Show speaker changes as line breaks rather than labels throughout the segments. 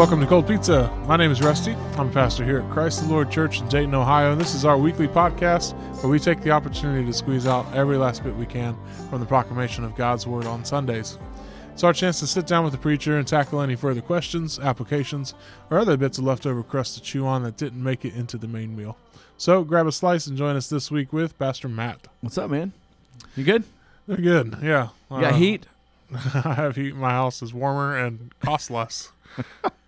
Welcome to Cold Pizza. My name is Rusty. I'm a pastor here at Christ the Lord Church in Dayton, Ohio, and this is our weekly podcast where we take the opportunity to squeeze out every last bit we can from the proclamation of God's Word on Sundays. It's our chance to sit down with the preacher and tackle any further questions, applications, or other bits of leftover crust to chew on that didn't make it into the main meal. So grab a slice and join us this week with Pastor Matt.
What's up, man? You good?
They're good, yeah.
You got
Uh,
heat?
I have heat. My house is warmer and costs less.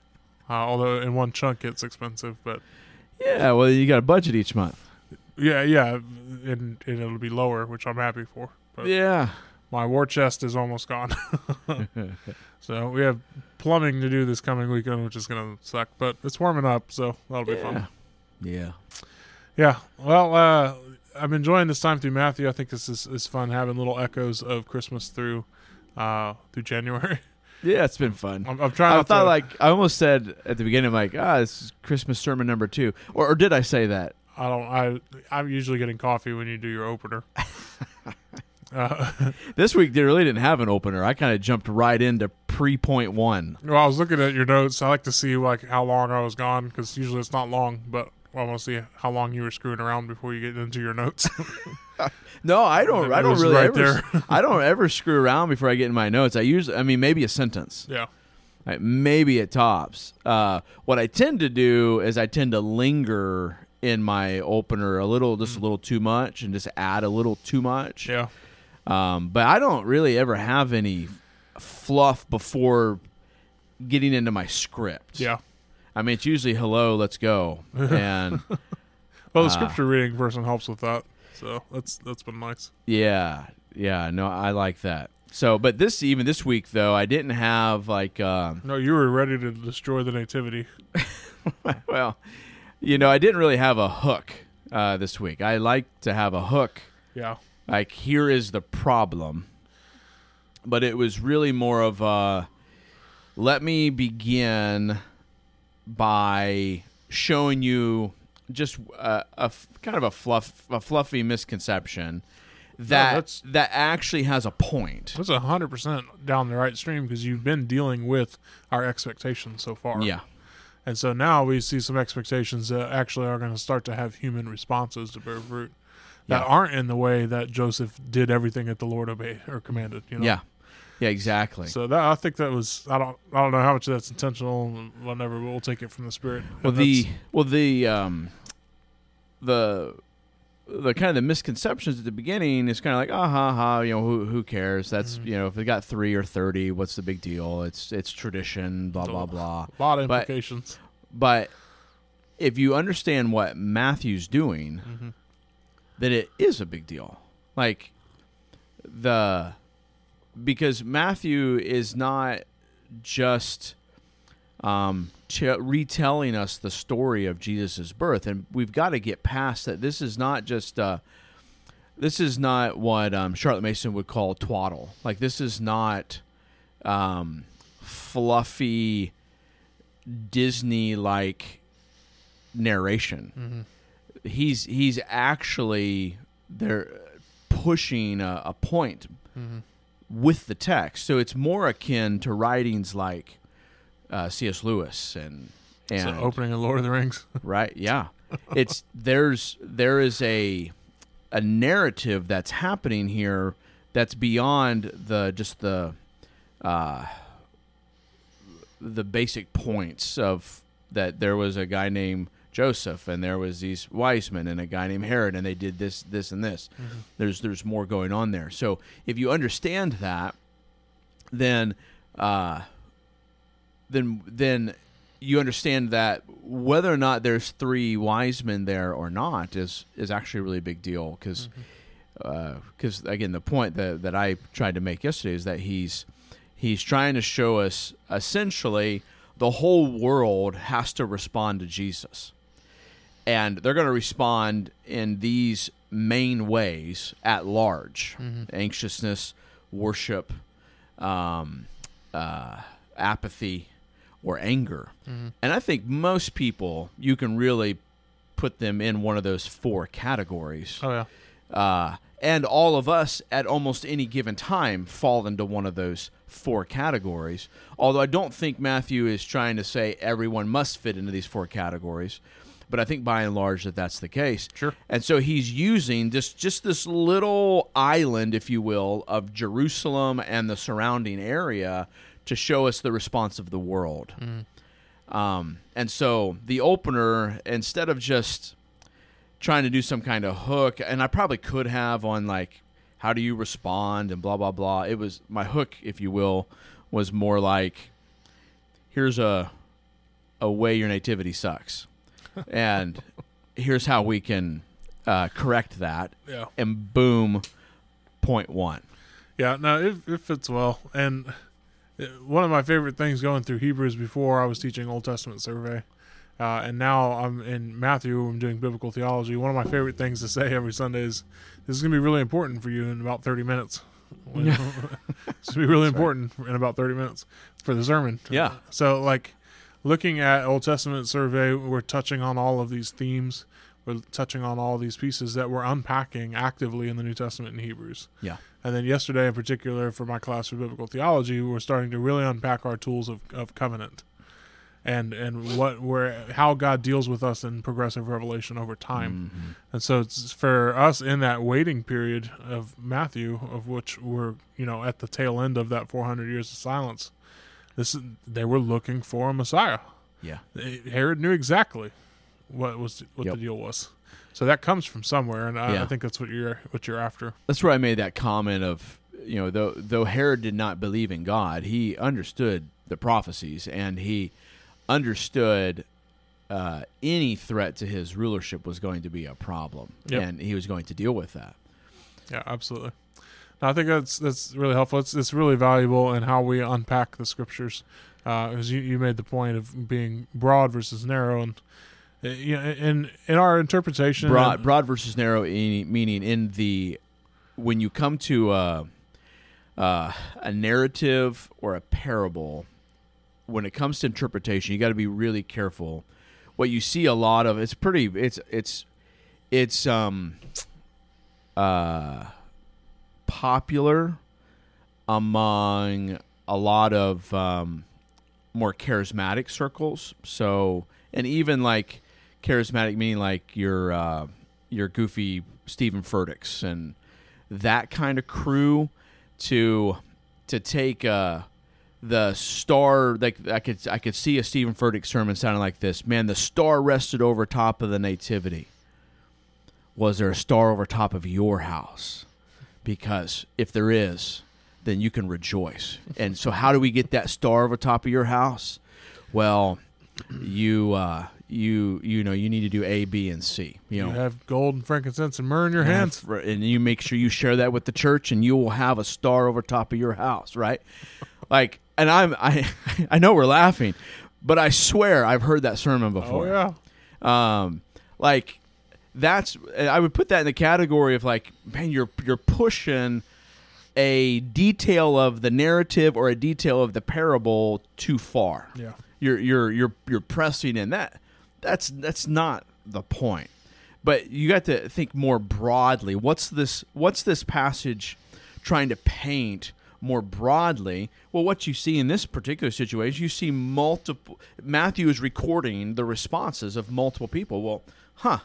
uh, although in one chunk it's expensive, but
Yeah. Well, you got a budget each month.
yeah, yeah, and, and it'll be lower, which I'm happy for. But
Yeah.
my war chest is almost gone, so we have plumbing to do this coming weekend, which is gonna suck. But it's warming up, so that'll be fun.
Yeah.
Yeah. Well, uh, I'm enjoying this time through Matthew. I think this is, is fun having little echoes of Christmas through uh, through January.
Yeah, it's been fun.
I'm, I'm trying.
I
not
thought
to,
like I almost said at the beginning, like, ah, this is Christmas sermon number two, or, or did I say that?
I don't. I I'm usually getting coffee when you do your opener. uh,
This week they really didn't have an opener. I kind of jumped right into pre point one.
well, I was looking at your notes. I like to see like how long I was gone because usually it's not long, but Want to see how long you were screwing around before you get into your notes.
No, I don't. I don't really
right
ever. I don't ever screw around before I get in my notes. I usually, I mean, maybe a sentence.
yeah.
Right, maybe it tops. Uh, what I tend to do is I tend to linger in my opener a little, just a little too much, and just add a little too much.
Yeah.
Um, but I don't really ever have any fluff before getting into my script.
Yeah.
I mean, it's usually hello, let's go, and
Well, the
Ah.
scripture reading person helps with that, so that's that's been nice.
yeah, yeah. No, I like that. So, but this even this week though, I didn't have like. Um,
No, you were ready to destroy the nativity.
well, you know, I didn't really have a hook uh, this week. I like to have a hook.
Yeah.
Like, here is the problem. But it was really more of a let me begin by showing you just a, a f- kind of a fluff, a fluffy misconception that
that's-
that actually has a point.
That's a hundred percent down the right stream because you've been dealing with our expectations so far.
Yeah,
And so now we see some expectations that actually are going to start to have human responses to bear fruit that
Yeah.
aren't in the way that Joseph did everything that the Lord obeyed or commanded. You know?
yeah, yeah, exactly.
So that I think that was I don't I don't know how much of that's intentional. Whatever, but we'll take it from the spirit.
Well, the well the um the the kind of the misconceptions at the beginning is kind of like ah ha ha you know who who cares that's
Mhm.
you know if they got three or thirty what's the big deal it's it's tradition blah blah blah
a lot of implications.
but if you understand what Matthew's doing
hmm
then it is a big deal like the because Matthew is not just um, t- retelling us the story of Jesus' birth, and we've got to get past that. This is not just uh, this is not what um, Charlotte Mason would call twaddle. Like this is not um, fluffy Disney like narration.
Hmm
he's he's actually they're pushing a, a point.
Hmm
with the text, so it's more akin to writings like uh, C.S. Lewis and and
So opening of Lord of the Rings.
right, yeah, it's there's there is a a narrative that's happening here that's beyond the just the uh, the basic points of that there was a guy named Joseph and there was these wise men and a guy named Herod and they did this this and this. Mm-hmm. There's there's more going on there. So if you understand that, then uh, then then you understand that whether or not there's three wise men there or not is is actually a really big deal because because mm-hmm. uh, again the point that that I tried to make yesterday is that he's he's trying to show us essentially the whole world has to respond to Jesus and they're going to respond in these main ways at large. Anxiousness worship um, uh, apathy or anger. And i think most people you can really put them in one of those four categories.
Oh yeah.
uh, and all of us at almost any given time fall into one of those four categories. Although I don't think Matthew is trying to say everyone must fit into these four categories, but I think by and large that that's the case.
Sure.
And so he's using just just this little island, if you will, of Jerusalem and the surrounding area to show us the response of the world. Um, and so the opener, instead of just trying to do some kind of hook, and I probably could have on like how do you respond and blah blah blah. It was my hook, if you will, was more like here's a a way your nativity sucks, and here's how we can uh, correct that.
Yeah.
And boom, point one.
Yeah, no, it, it fits well. And uh, one of my favorite things going through Hebrews before I was teaching Old Testament survey, uh, and now I'm in Matthew, I'm doing biblical theology. One of my favorite things to say every Sunday is this is going to be really important for you in about 30 minutes. It's going to be really important in about 30 minutes for the sermon.
Yeah.
So, like, looking at Old Testament survey, we're touching on all of these themes. We're touching on all these pieces that we're unpacking actively in the New Testament in Hebrews.
Yeah.
And then yesterday, in particular, for my class for biblical theology, we're starting to really unpack our tools of, of covenant, and and what where how God deals with us in progressive revelation over time.
Mhm.
And so it's for us in that waiting period of Matthew, of which we're you know at the tail end of that 400 years of silence. This is, they were looking for a Messiah.
Yeah.
Herod knew exactly what was what
Yep.
the deal was. So that comes from somewhere, and I,
Yeah.
I think that's what you're what you're after.
That's where I made that comment of you know though though Herod did not believe in God, he understood the prophecies and he understood uh, any threat to his rulership was going to be a problem,
Yep.
and he was going to deal with that.
Yeah, absolutely. I think that's that's really helpful. It's it's really valuable in how we unpack the scriptures. Because you, you made the point of being broad versus narrow, and uh, you know, in in our interpretation,
Broad,
and-
broad versus narrow, meaning in the when you come to a, uh, a narrative or a parable, when it comes to interpretation, you got to be really careful. What you see a lot of, it's pretty, it's it's it's um uh popular among a lot of um, more charismatic circles. So, and even like charismatic meaning like your uh, your goofy Steven Furticks and that kind of crew to to take uh, the star like I could I could see a Steven Furtick sermon sounding like this. Man, the star rested over top of the nativity. Was there a star over top of your house? Because if there is, then you can rejoice. And so, how do we get that star over top of your house? Well, you uh, you you know you need to do A, B, and C. You
you
know,
have gold and frankincense and myrrh in your hands.
have- and you make sure you share that with the church, and you will have a star over top of your house, right? Like, and I'm I I know we're laughing, but I swear I've heard that sermon
Oh
before.
yeah,
Um, like that's I would put that in the category of like, man, you're you're pushing a detail of the narrative or a detail of the parable too far.
yeah,
You're you're you're you're pressing in that. That's that's not the point. But you got to think more broadly. What's this? What's this passage trying to paint more broadly? Well, what you see in this particular situation, you see multiple. Matthew is recording the responses of multiple people. Well, huh?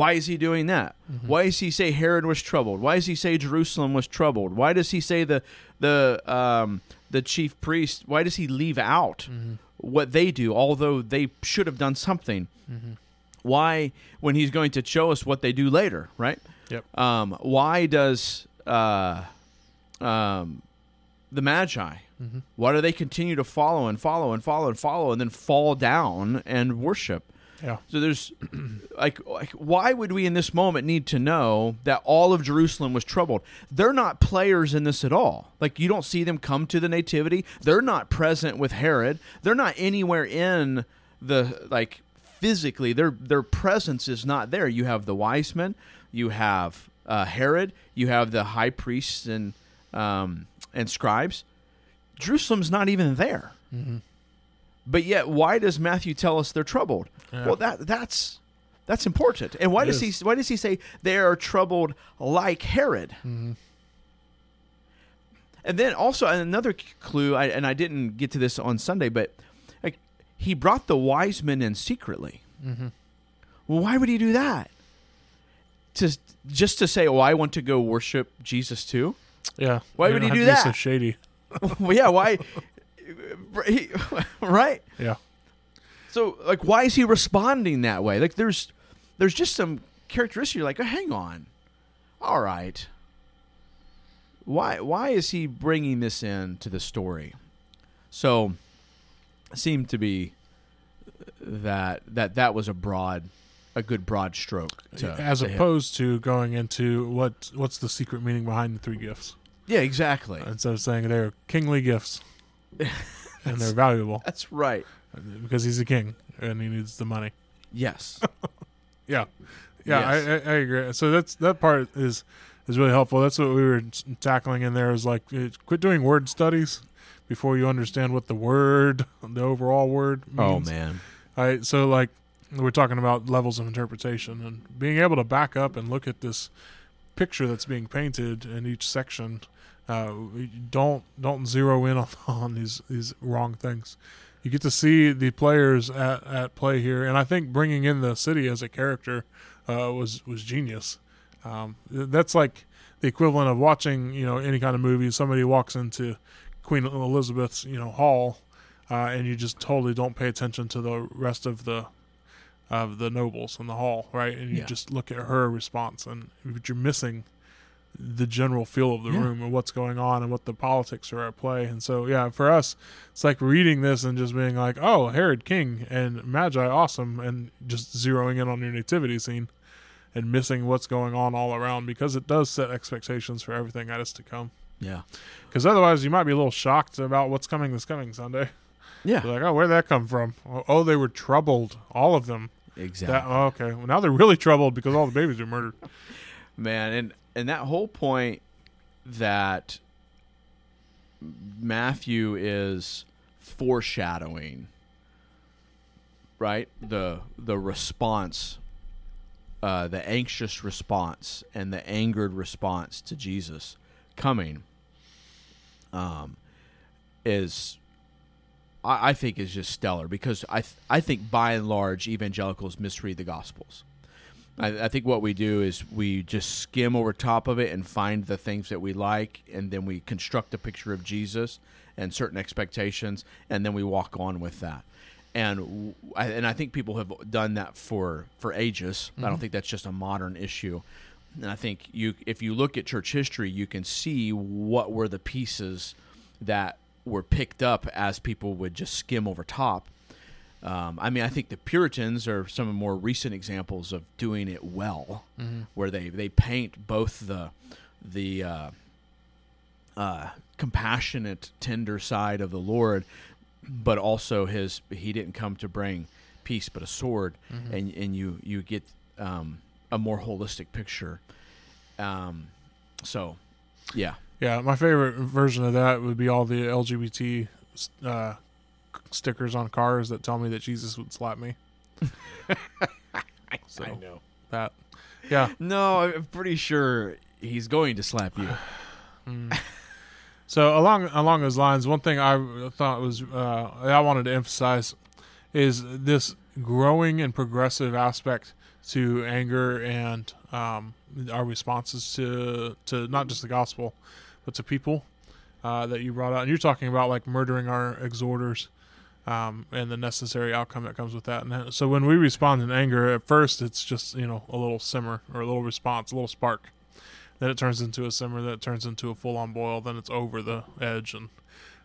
Why is he doing that? Why does he say Herod was troubled? Why does he say Jerusalem was troubled? Why does he say the the um, the chief priest? Why does he leave out what they do, although they should have done something? Why, when he's going to show us what they do later, right?
Yep.
Um, why does uh, um, the Magi? Why do they continue to follow and follow and follow and follow and then fall down and worship?
Yeah,
So there's like, like why would we in this moment need to know that all of Jerusalem was troubled? They're not players in this at all. Like you don't see them come to the nativity. They're not present with Herod. They're not anywhere in the like physically. Their their presence is not there. You have the wise men, you have uh, Herod, you have the high priests and um, and scribes. Jerusalem's not even there. But yet, why does Matthew tell us they're troubled?
Yeah.
Well, that that's That's important. And why
It
does
is.
he why does he say they are troubled like Herod?
Mhm.
And then also another clue, I, and I didn't get to this on Sunday, but like he brought the wise men in secretly.
Mm-hmm.
Well, why would he do that? To just to say, "Oh, I want to go worship Jesus too."
Yeah.
Why would he do
that? So shady.
well, yeah, why? he, right?
Yeah.
So, like, why is he responding that way? Like, there's, there's just some characteristic. You're like, oh, hang on, all right. Why, why is he bringing this in to the story? So, seemed to be that that that was a broad, a good broad stroke. To,
As
to
opposed to going into what what's the secret meaning behind the three gifts.
yeah, exactly.
Instead of saying they're kingly gifts and they're valuable
That's right.
because he's a king and he needs the money.
Yes.
Yeah, yeah,
Yes.
I, I, I agree. So that's that part is is really helpful. That's what we were s- tackling in there. Is like uh, quit doing word studies before you understand what the word, the overall word means.
oh man.
All right, so like we're talking about levels of interpretation and being able to back up and look at this picture that's being painted in each section. Uh, don't don't zero in on, on these these wrong things. You get to see the players at, at play here, and I think bringing in the city as a character uh, was was genius. Um, that's like the equivalent of watching you know any kind of movie. Somebody walks into Queen Elizabeth's you know hall, uh, and you just totally don't pay attention to the rest of the of the nobles in the hall, right? And you
Yeah.
just look at her response, and but you're missing the general feel of the
Yeah.
room and what's going on and what the politics are at play. And so, yeah, for us, it's like reading this and just being like, "Oh, Herod King and Magi, awesome," and just zeroing in on your nativity scene and missing what's going on all around because it does set expectations for everything that is to come.
Yeah.
Because otherwise, you might be a little shocked about what's coming this coming Sunday.
Yeah.
You're like, oh, where'd that come from? Oh, oh, they were troubled, all of them.
Exactly.
That, oh, okay, well, now they're really troubled because all the babies are murdered.
man and and that whole point that matthew is foreshadowing right the the response uh the anxious response and the angered response to jesus coming um is I, I think is just stellar because I th- I think by and large evangelicals misread the gospels. I, I think what we do is we just skim over top of it and find the things that we like, and then we construct a picture of Jesus and certain expectations, and then we walk on with that. And w- I, and I think people have done that for for ages. I don't mm-hmm. think that's just a modern issue. And I think you, if you look at church history, you can see what were the pieces that were picked up as people would just skim over top. Um, I mean, I think the Puritans are some of the more recent examples of doing it well, where they, they paint both the the uh, uh, compassionate, tender side of the Lord, but also his he didn't come to bring peace but a sword, and and you you get um, a more holistic picture. Um, so, yeah,
Yeah, my favorite version of that would be all the LGBT uh, stickers on cars that tell me that Jesus would slap me. so
know.
that, yeah.
No, I'm pretty sure he's going to slap you.
So along along those lines, one thing I thought was uh, I wanted to emphasize is this growing and progressive aspect to anger and um, our responses to to not just the gospel, but to people uh, that you brought out. And you're talking about like murdering our exhorters um, and the necessary outcome that comes with that. And so when we respond in anger, at first it's just you know a little simmer or a little response, a little spark. Then it turns into a simmer. Then it turns into a full on boil. Then it's over the edge, and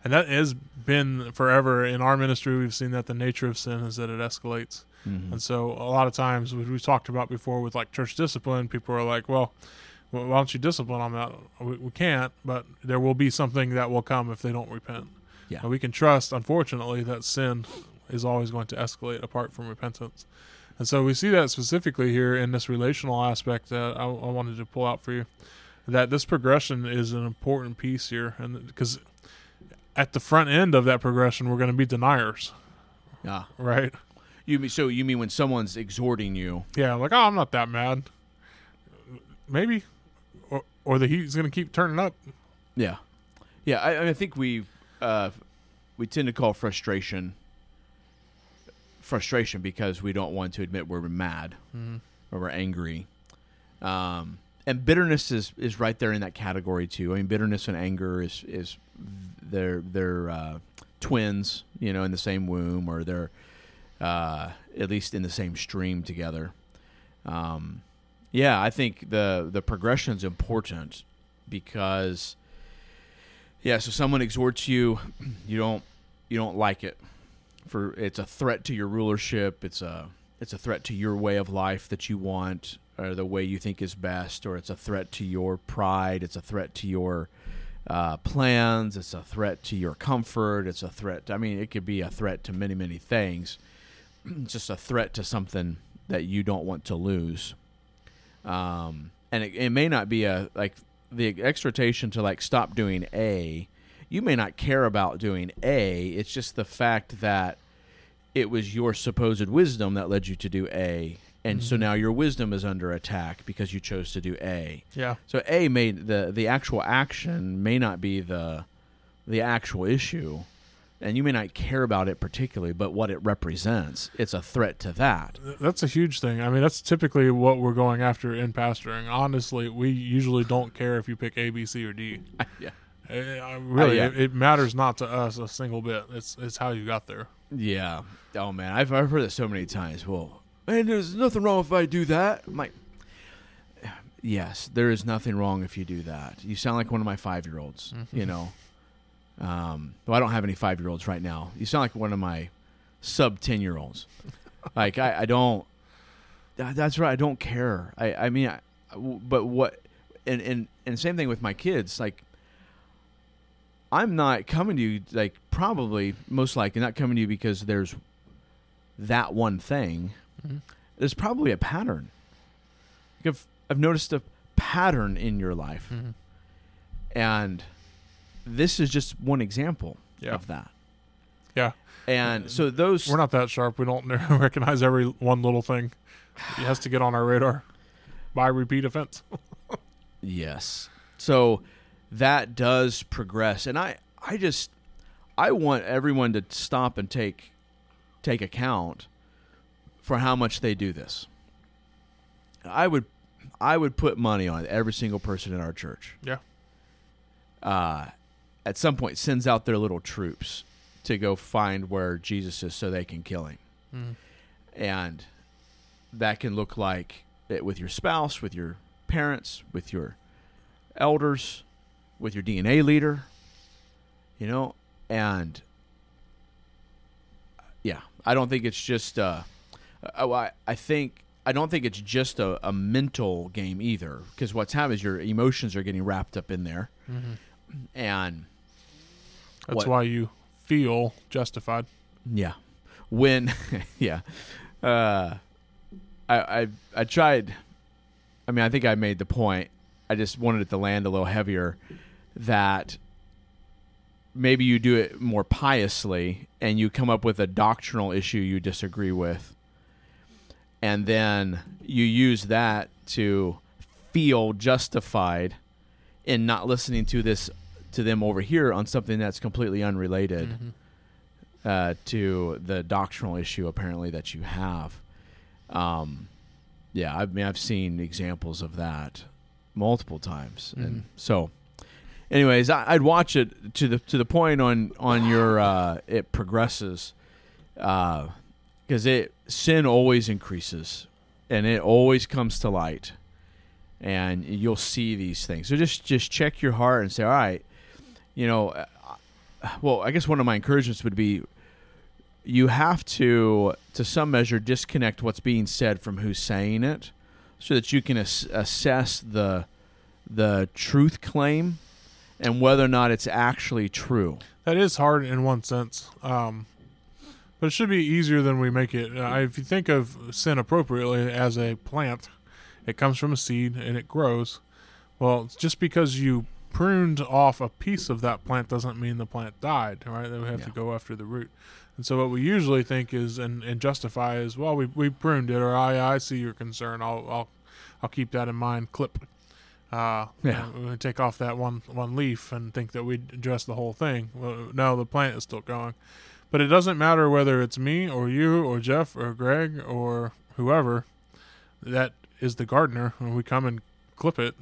and that has been forever in our ministry. We've seen that the nature of sin is that it escalates.
Mhm.
And so a lot of times, which we talked about before with like church discipline, people are like, well, why don't you discipline them? We, we can't, but there will be something that will come if they don't repent.
Yeah.
And we can trust, unfortunately, that sin is always going to escalate apart from repentance. And so we see that specifically here in this relational aspect that I, I wanted to pull out for you. That this progression is an important piece here, and because at the front end of that progression, we're going to be deniers,
Yeah.
right?
You mean so? You mean when someone's exhorting you?
Yeah, like oh, I'm not that mad. Maybe, or or the heat's gonna keep turning up.
Yeah, yeah. I, I think we uh, we tend to call frustration frustration because we don't want to admit we're mad
Mhm.
or we're angry. Um, and bitterness is, is right there in that category too. I mean, bitterness and anger is is they're they're uh, twins, you know, in the same womb, or they're uh, at least in the same stream together. Um, yeah, I think the the progression is important because yeah, so someone exhorts you, you don't you don't like it. For it's a threat to your rulership. It's a it's a threat to your way of life that you want or the way you think is best, or it's a threat to your pride. It's a threat to your uh, plans. It's a threat to your comfort. It's a threat. I mean, it could be a threat to many many things. it's just a threat to something that you don't want to lose. Um, and it, it may not be a like the exhortation to like stop doing A. You may not care about doing A. It's just the fact that it was your supposed wisdom that led you to do A, and so
Mhm.
now your wisdom is under attack because you chose to do A.
Yeah,
So A made the the actual action may not be the the actual issue, and you may not care about it particularly, but what it represents, it's a threat to that.
that's a huge thing. I mean, that's typically what we're going after in pastoring. Honestly, we usually don't care if you pick A, B, C, or D.
yeah.
Uh, really,
yeah.
it, it matters not to us a single bit. It's it's how you got there.
Yeah. Oh man, I've I've heard it so many times. Well, and there's nothing wrong if I do that. I'm like, yes, there is nothing wrong if you do that. You sound like one of my five year olds. You know. Um, well, I don't have any five year olds right now. You sound like one of my sub ten year olds. like I, I don't. that- That's right. I don't care. I I mean, I, but what? And and and same thing with my kids. Like I'm not coming to you like probably most likely not coming to you because there's that one thing.
Mhm.
There's probably a pattern. Like, I've I've noticed a pattern in your life,
Mm-hmm.
and this is just one example
Yeah.
of that.
Yeah.
And so those
We're not that sharp. We don't recognize every one little thing. It has to get on our radar by repeat offense.
Yes. So that does progress and I I just I want everyone to stop and take take account for how much they do this. I would I would put money on every single person in our church.
Yeah.
Uh at some point sends out their little troops to go find where Jesus is so they can kill him.
Mhm.
And that can look like it with your spouse, with your parents, with your elders, with your DNA leader, you know, and yeah, I don't think it's just. Uh, uh, I, I think I don't think it's just a, a mental game either, because what's happening is your emotions are getting wrapped up in there,
Mm-hmm.
and
That's
What?
why you feel justified.
Yeah. When yeah. Uh I I I tried I mean I think I made the point. I just wanted it to land a little heavier that maybe you do it more piously and you come up with a doctrinal issue you disagree with and then you use that to feel justified in not listening to this to them over here on something that's completely unrelated
Mhm.
uh, to the doctrinal issue apparently that you have. Um, yeah, I mean I've seen examples of that multiple times, and
Mhm.
so. Anyways, I, I'd watch it to the to the point on on your uh, it progresses, because it sin always increases, and it always comes to light, and you'll see these things. So just just check your heart and say, all right, you know, uh, well, I guess one of my encouragements would be you have to, to some measure, disconnect what's being said from who's saying it, so that you can ass- assess the the truth claim and whether or not it's actually true.
That is hard in one sense, um, but it should be easier than we make it. Uh, if you think of sin appropriately as a plant, it comes from a seed and it grows. Well, just because you pruned off a piece of that plant doesn't mean the plant died, right? Then we have to go after the root. And so what we usually think is and, and justify is, well, we, we pruned it, or I I see your concern. I'll I'll I'll keep that in mind. Clip. Uh,
Yeah.
we take off that one one leaf and think that we address the whole thing. Well, no, the plant is still going. But it doesn't matter whether it's me or you or Jeff or Greg or whoever that is the gardener when we come and clip it.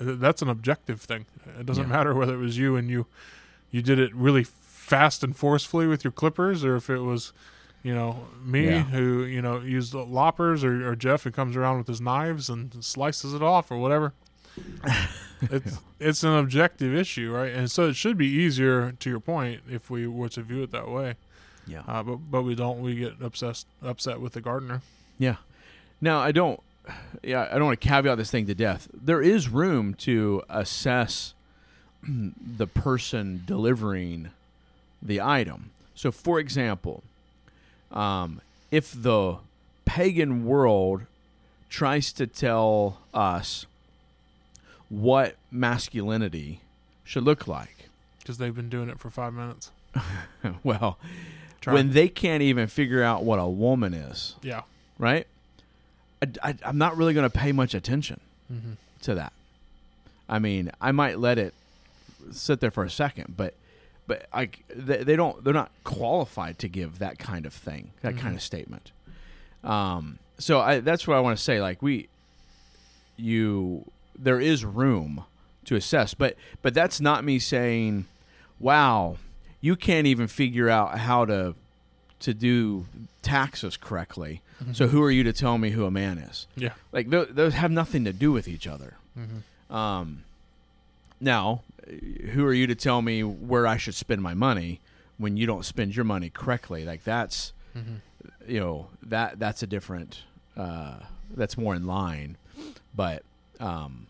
That's an objective thing. It doesn't
Yeah.
matter whether it was you and you you did it really fast and forcefully with your clippers or if it was you know me
Yeah.
who you know used loppers or, or Jeff who comes around with his knives and slices it off or whatever. it's it's an objective issue, right? And so it should be easier, to your point, if we were to view it that way.
Yeah.
Uh, but but we don't. We get obsessed upset with the gardener.
Yeah. Now I don't. Yeah, I don't want to caveat this thing to death. There is room to assess the person delivering the item. So, for example, um, if the pagan world tries to tell us what masculinity should look like,
because they've been doing it for five minutes.
well,
Try.
when they can't even figure out what a woman is,
yeah,
right? I, am not really going to pay much attention
mm-hmm.
to that. I mean, I might let it sit there for a second, but but I they, they don't they're not qualified to give that kind of thing, that kind
Mhm.
of statement. Um, so I, that's what I want to say. Like we, you, there is room to assess, but but that's not me saying, "Wow, you can't even figure out how to to do taxes correctly." So who are you to tell me who a man is?
yeah,
Like th- those have nothing to do with each other.
mm-hmm.
Um, now, who are you to tell me where I should spend my money when you don't spend your money correctly? Like that's
Mm-hmm.
you know that that's a different uh, that's more in line, but um,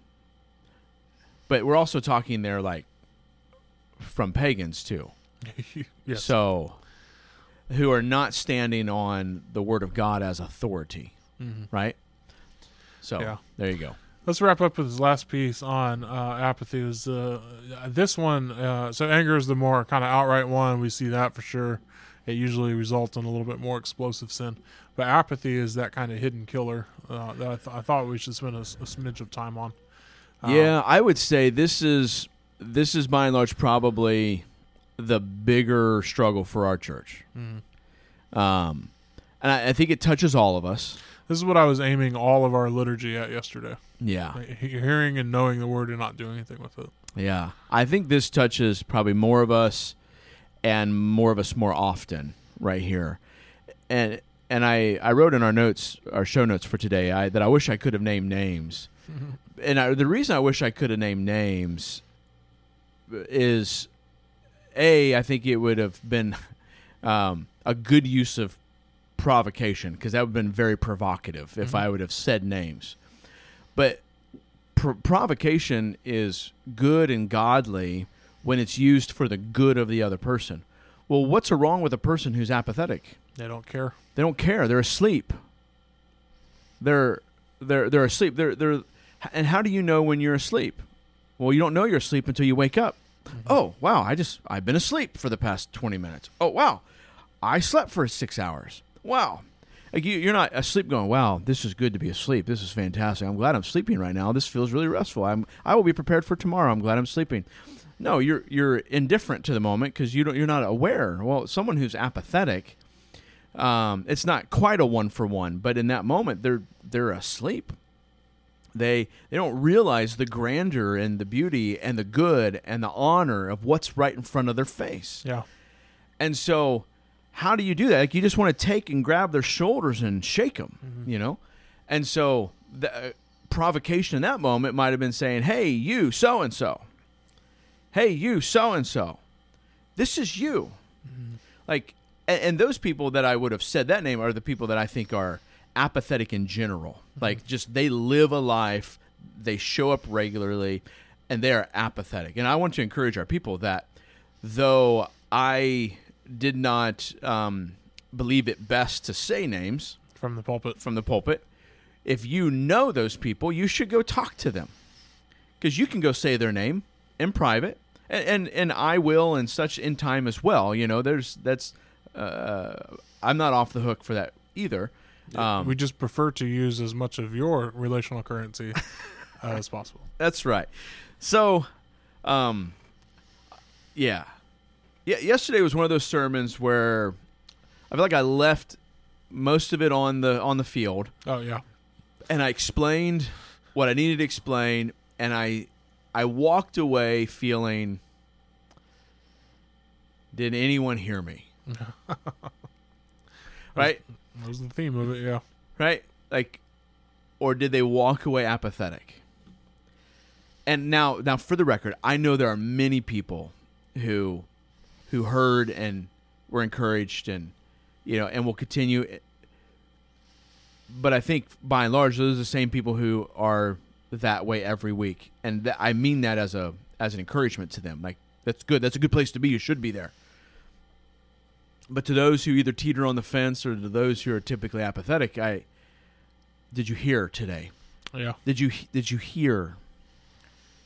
but we're also talking there like from pagans too.
yes.
So who are not standing on the word of God as authority,
Mhm.
right? So
Yeah.
there you go.
Let's wrap up with this last piece on uh, apathy. Is uh, this one? Uh, so anger is the more kind of outright one. We see that for sure. It usually results in a little bit more explosive sin. But apathy is that kind of hidden killer uh, that I, th- I thought we should spend a smidge of time on.
Yeah, I would say this is this is by and large probably the bigger struggle for our church,
mhm.
um, and I, I think it touches all of us.
This is what I was aiming all of our liturgy at yesterday.
Yeah,
Like, hearing and knowing the word and not doing anything with it.
yeah. I think this touches probably more of us, and more of us more often right here, and and I I wrote in our notes our show notes for today I, that I wish I could have named names, and I, the reason I wish I could have named names is a I think it would have been um, a good use of provocation because that would have been very provocative if
Mhm.
I would have said names, but pr- provocation is good and godly when it's used for the good of the other person. Well, what's wrong with a person who's apathetic?
They don't care.
They don't care. They're asleep. They're they're they're asleep. They're they're and how do you know when you're asleep? Well, you don't know you're asleep until you wake up. Oh, wow, I just I've been asleep for the past 20 minutes. Oh, wow. I slept for 6 hours. Wow. Like you, you're not asleep going, wow, this is good to be asleep. This is fantastic. I'm glad I'm sleeping right now. This feels really restful. I'm I will be prepared for tomorrow. I'm glad I'm sleeping. No, you're you're indifferent to the moment because you don't you're not aware. Well, someone who's apathetic, um, it's not quite a one for one, but in that moment they're they're asleep. They they don't realize the grandeur and the beauty and the good and the honor of what's right in front of their face.
Yeah.
And so, how do you do that? Like you just want to take and grab their shoulders and shake them, you know? And so the uh, provocation in that moment might have been saying, "Hey, you so and so. Hey, you so and so. This is you." Like and, and those people that I would have said that name are the people that I think are apathetic in general. Like just they live a life, they show up regularly, and they are apathetic. And I want to encourage our people that though I did not um, believe it best to say names
From the pulpit.
from the pulpit, if you know those people, you should go talk to them. because you can go say their name in private, and, and and I will and such in time as well. You know, there's that's uh, I'm not off the hook for that either. Um,
we just prefer to use as much of your relational currency uh, as possible.
That's right. So, um, yeah, yeah. Yesterday was one of those sermons where I feel like I left most of it on the on the field,
Oh yeah,
and I explained what I needed to explain, and I I walked away feeling. Did anyone hear me? right,
that was the theme of it. Yeah,
right, like, or did they walk away apathetic? And now, now for the record, I know there are many people who, who heard and were encouraged, and you know, and will continue. But I think by and large, those are the same people who are that way every week, and th- I mean that as a as an encouragement to them. Like that's good. That's a good place to be. You should be there. But to those who either teeter on the fence or to those who are typically apathetic, I did you hear today?
yeah,
Did you did you hear?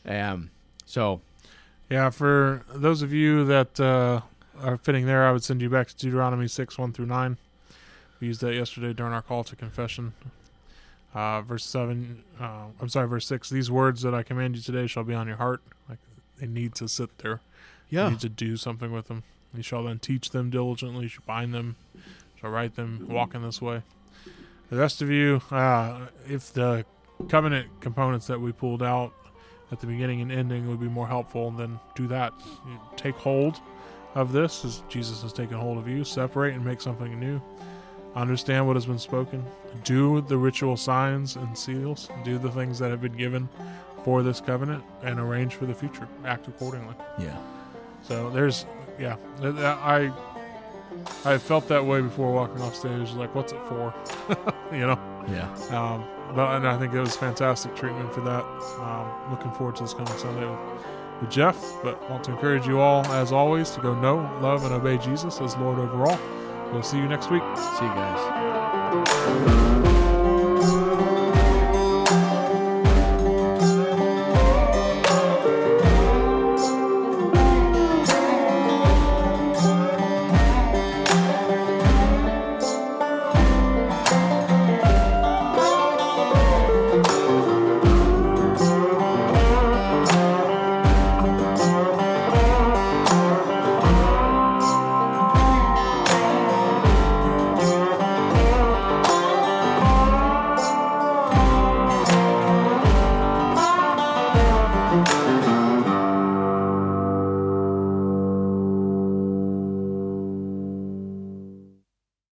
Um. So
yeah. For those of you that uh, are fitting there, I would send you back to Deuteronomy six one through nine. We used that yesterday during our call to confession. Uh, verse seven. Uh, I'm sorry, verse six. These words that I command you today shall be on your heart. Like they need to sit there. You need to do something with them. You shall then teach them diligently. You shall bind them. You shall write them. Walk in this way. The rest of you, uh, if the covenant components that we pulled out at the beginning and ending would be more helpful, then do that. You take hold of this as Jesus has taken hold of you. Separate and make something new. Understand what has been spoken. Do the ritual signs and seals. Do the things that have been given for this covenant and arrange for the future. Act accordingly.
yeah.
So there's, yeah, I I felt that way before walking off stage. Like, what's it for? you know.
Yeah.
Um, but and I think it was fantastic treatment for that. Um, looking forward to this coming Sunday with, with Jeff. But want to encourage you all, as always, to go know, love, and obey Jesus as Lord over all. We'll see you next week.
See you guys.